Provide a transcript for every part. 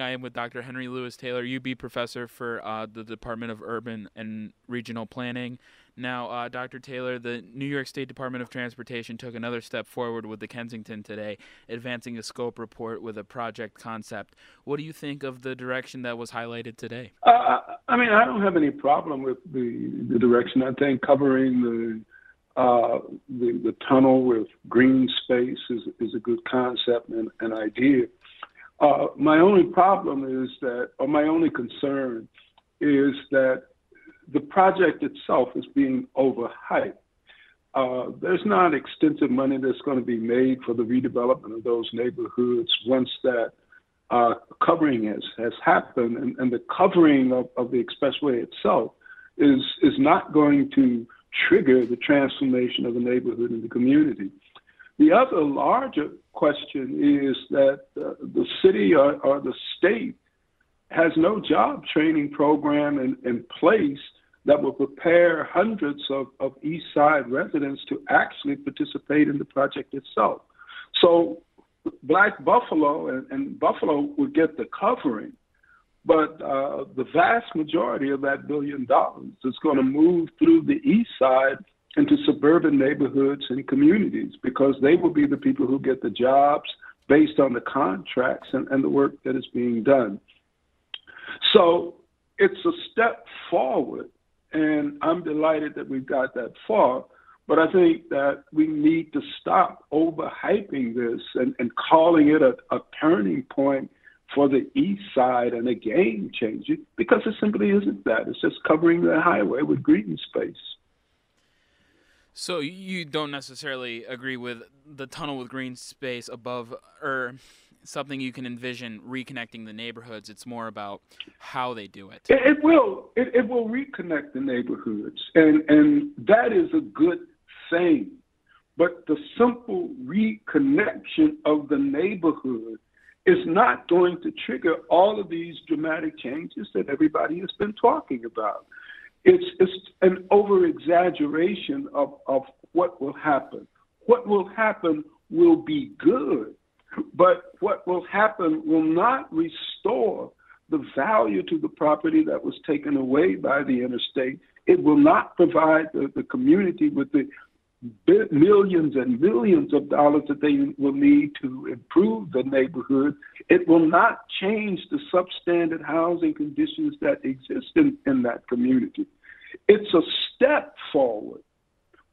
I am with Dr. Henry Lewis Taylor, UB professor for uh, the Department of Urban and Regional Planning. Now, uh, Dr. Taylor, the New York State Department of Transportation took another step forward with the Kensington today, advancing a scope report with a project concept. What do you think of the direction that was highlighted today? Uh, I mean, I don't have any problem with the, the direction. I think covering the uh, the, the tunnel with green space is, is a good concept and an idea. Uh, my only problem is that, or my only concern is that the project itself is being overhyped. Uh, there's not extensive money that's going to be made for the redevelopment of those neighborhoods once that uh, covering has, has happened, and, and the covering of, of the expressway itself is is not going to trigger the transformation of the neighborhood and the community. The other larger question is that uh, the city or, or, the state has no job training program in, in place that will prepare hundreds of, of East Side residents to actually participate in the project itself. So Black Buffalo and, and Buffalo would get the covering, but uh, the vast majority of that billion dollars is going to move through the East Side into suburban neighborhoods and communities because they will be the people who get the jobs based on the contracts and, and the work that is being done. So it's a step forward, and I'm delighted that we've got that far. But I think that we need to stop overhyping this and, and calling it a, a turning point for the east side and a game changer because it simply isn't that. It's just covering the highway with green space. So you don't necessarily agree with the tunnel with green space above, or something you can envision reconnecting the neighborhoods. It's more about how they do it. It, it will. It, it will reconnect the neighborhoods, and and that is a good thing. But the simple reconnection of the neighborhood is not going to trigger all of these dramatic changes that everybody has been talking about it's, it's an over exaggeration of, of what will happen. What will happen will be good, but what will happen will not restore the value to the property that was taken away by the interstate. It will not provide the, the community with the millions and millions of dollars that they will need to improve the neighborhood. It will not change the substandard housing conditions that exist in, in that community. It's a step forward,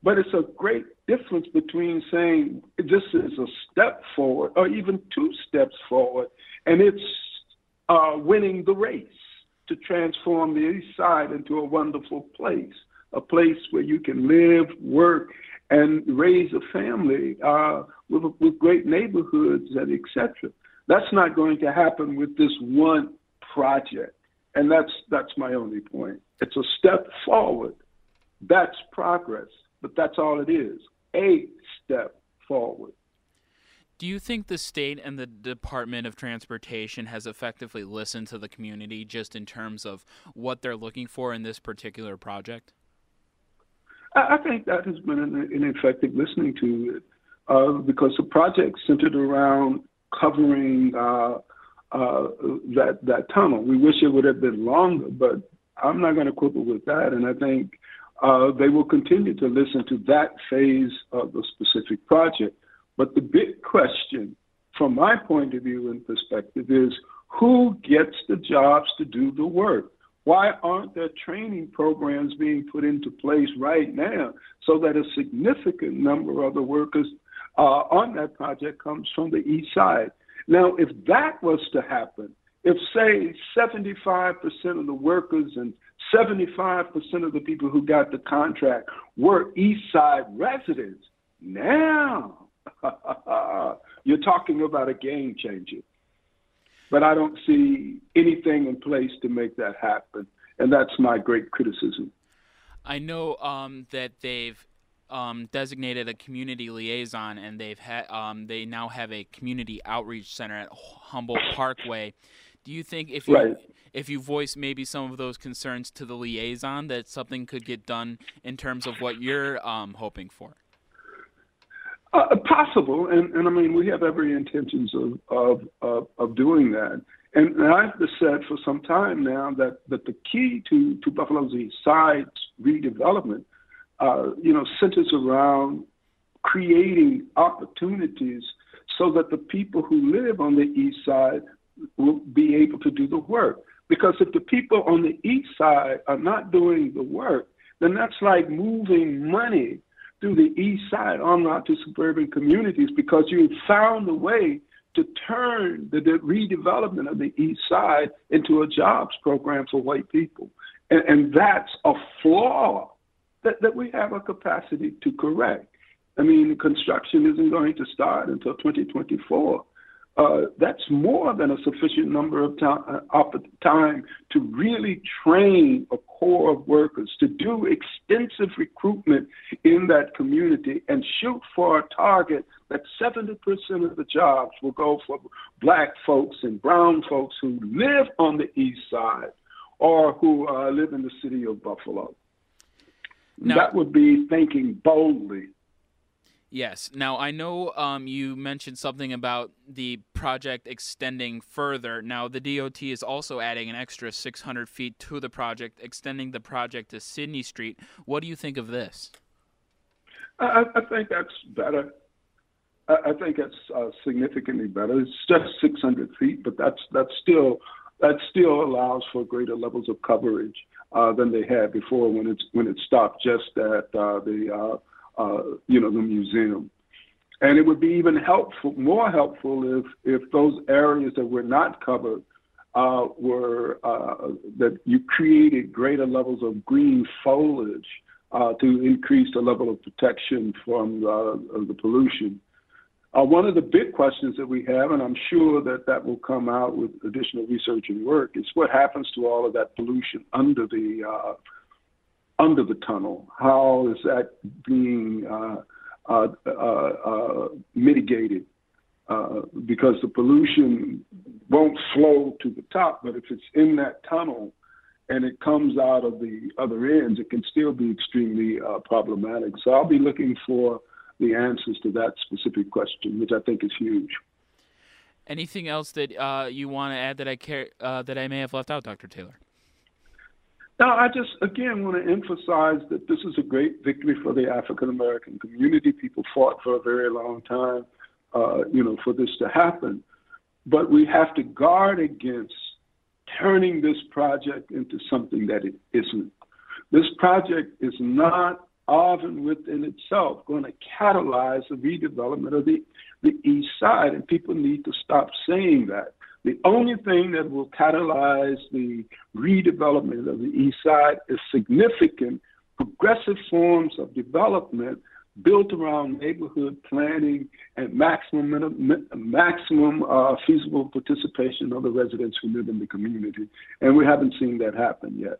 but it's a great difference between saying this is a step forward or even two steps forward, and it's uh, winning the race to transform the East Side into a wonderful place, a place where you can live, work, and raise a family uh, with, with great neighborhoods and etc. That's not going to happen with this one project, and that's that's my only point. It's a step forward. That's progress, but that's all it is. A step forward. Do you think the state and the Department of Transportation has effectively listened to the community just in terms of what they're looking for in this particular project? I think that has been an, an effective listening to it uh, because the project centered around covering uh, uh, that that tunnel. We wish it would have been longer, but I'm not going to quibble with that. And I think uh, they will continue to listen to that phase of the specific project. But the big question, from my point of view and perspective, is who gets the jobs to do the work? Why aren't there training programs being put into place right now so that a significant number of the workers uh, on that project comes from the east side? Now, if that was to happen, if say 75% of the workers and 75% of the people who got the contract were east side residents now you're talking about a game changer but I don't see anything in place to make that happen. And that's my great criticism. I know um, that they've um, designated a community liaison, and they've had um, they now have a community outreach center at Humboldt Parkway. Do you think if you right. if you voice maybe some of those concerns to the liaison, that something could get done in terms of what you're um, hoping for? Uh, possible, and, and I mean we have every intentions of of of, of doing that. And, and I've said for some time now that, that the key to, to Buffalo's East Side's redevelopment, uh, you know, centers around creating opportunities so that the people who live on the east side will be able to do the work. Because if the people on the east side are not doing the work, then that's like moving money through the east side on out to suburban communities because you found a way to turn the, the, redevelopment of the East Side into a jobs program for white people. And, and that's a flaw that, that we have a capacity to correct. I mean, construction isn't going to start until 2024 uh, that's more than a sufficient number of time, uh, time to really train a core of workers to do extensive recruitment in that community and shoot for a target that 70% of the jobs will go for black folks and brown folks who live on the east side or who uh, live in the city of Buffalo. Now, that would be thinking boldly Yes. Now I know um, you mentioned something about the project extending further. Now the DOT is also adding an extra 600 feet to the project, extending the project to Sydney Street. What do you think of this? I, I think that's better. I, I think it's uh, significantly better. It's just 600 feet, but that's that's still that still allows for greater levels of coverage uh, than they had before when it's when it stopped just at uh, the uh, uh, you know, the museum. And it would be even helpful, more helpful if, if those areas that were not covered uh, were uh, that you created greater levels of green foliage uh, to increase the level of protection from the pollution. Uh, one of the big questions that we have, and I'm sure that that will come out with additional research and work, is what happens to all of that pollution under the uh, under the tunnel? How is that being uh, uh, uh, uh mitigated? Uh, because the pollution won't flow to the top, but if it's in that tunnel and it comes out of the other ends, it can still be extremely uh, problematic. So I'll be looking for the answers to that specific question, which I think is huge. Anything else that you want to add that I care that I may have left out, Dr. Taylor? Now, I just again want to emphasize that this is a great victory for the African American community. People fought for a very long time, uh, you know, for this to happen. But we have to guard against turning this project into something that it isn't. This project is not often within itself going to catalyze the redevelopment of the, the East Side, and people need to stop saying that. The only thing that will catalyze the redevelopment of the East Side is significant progressive forms of development built around neighborhood planning and maximum maximum uh, feasible participation of the residents who live in the community. And we haven't seen that happen yet.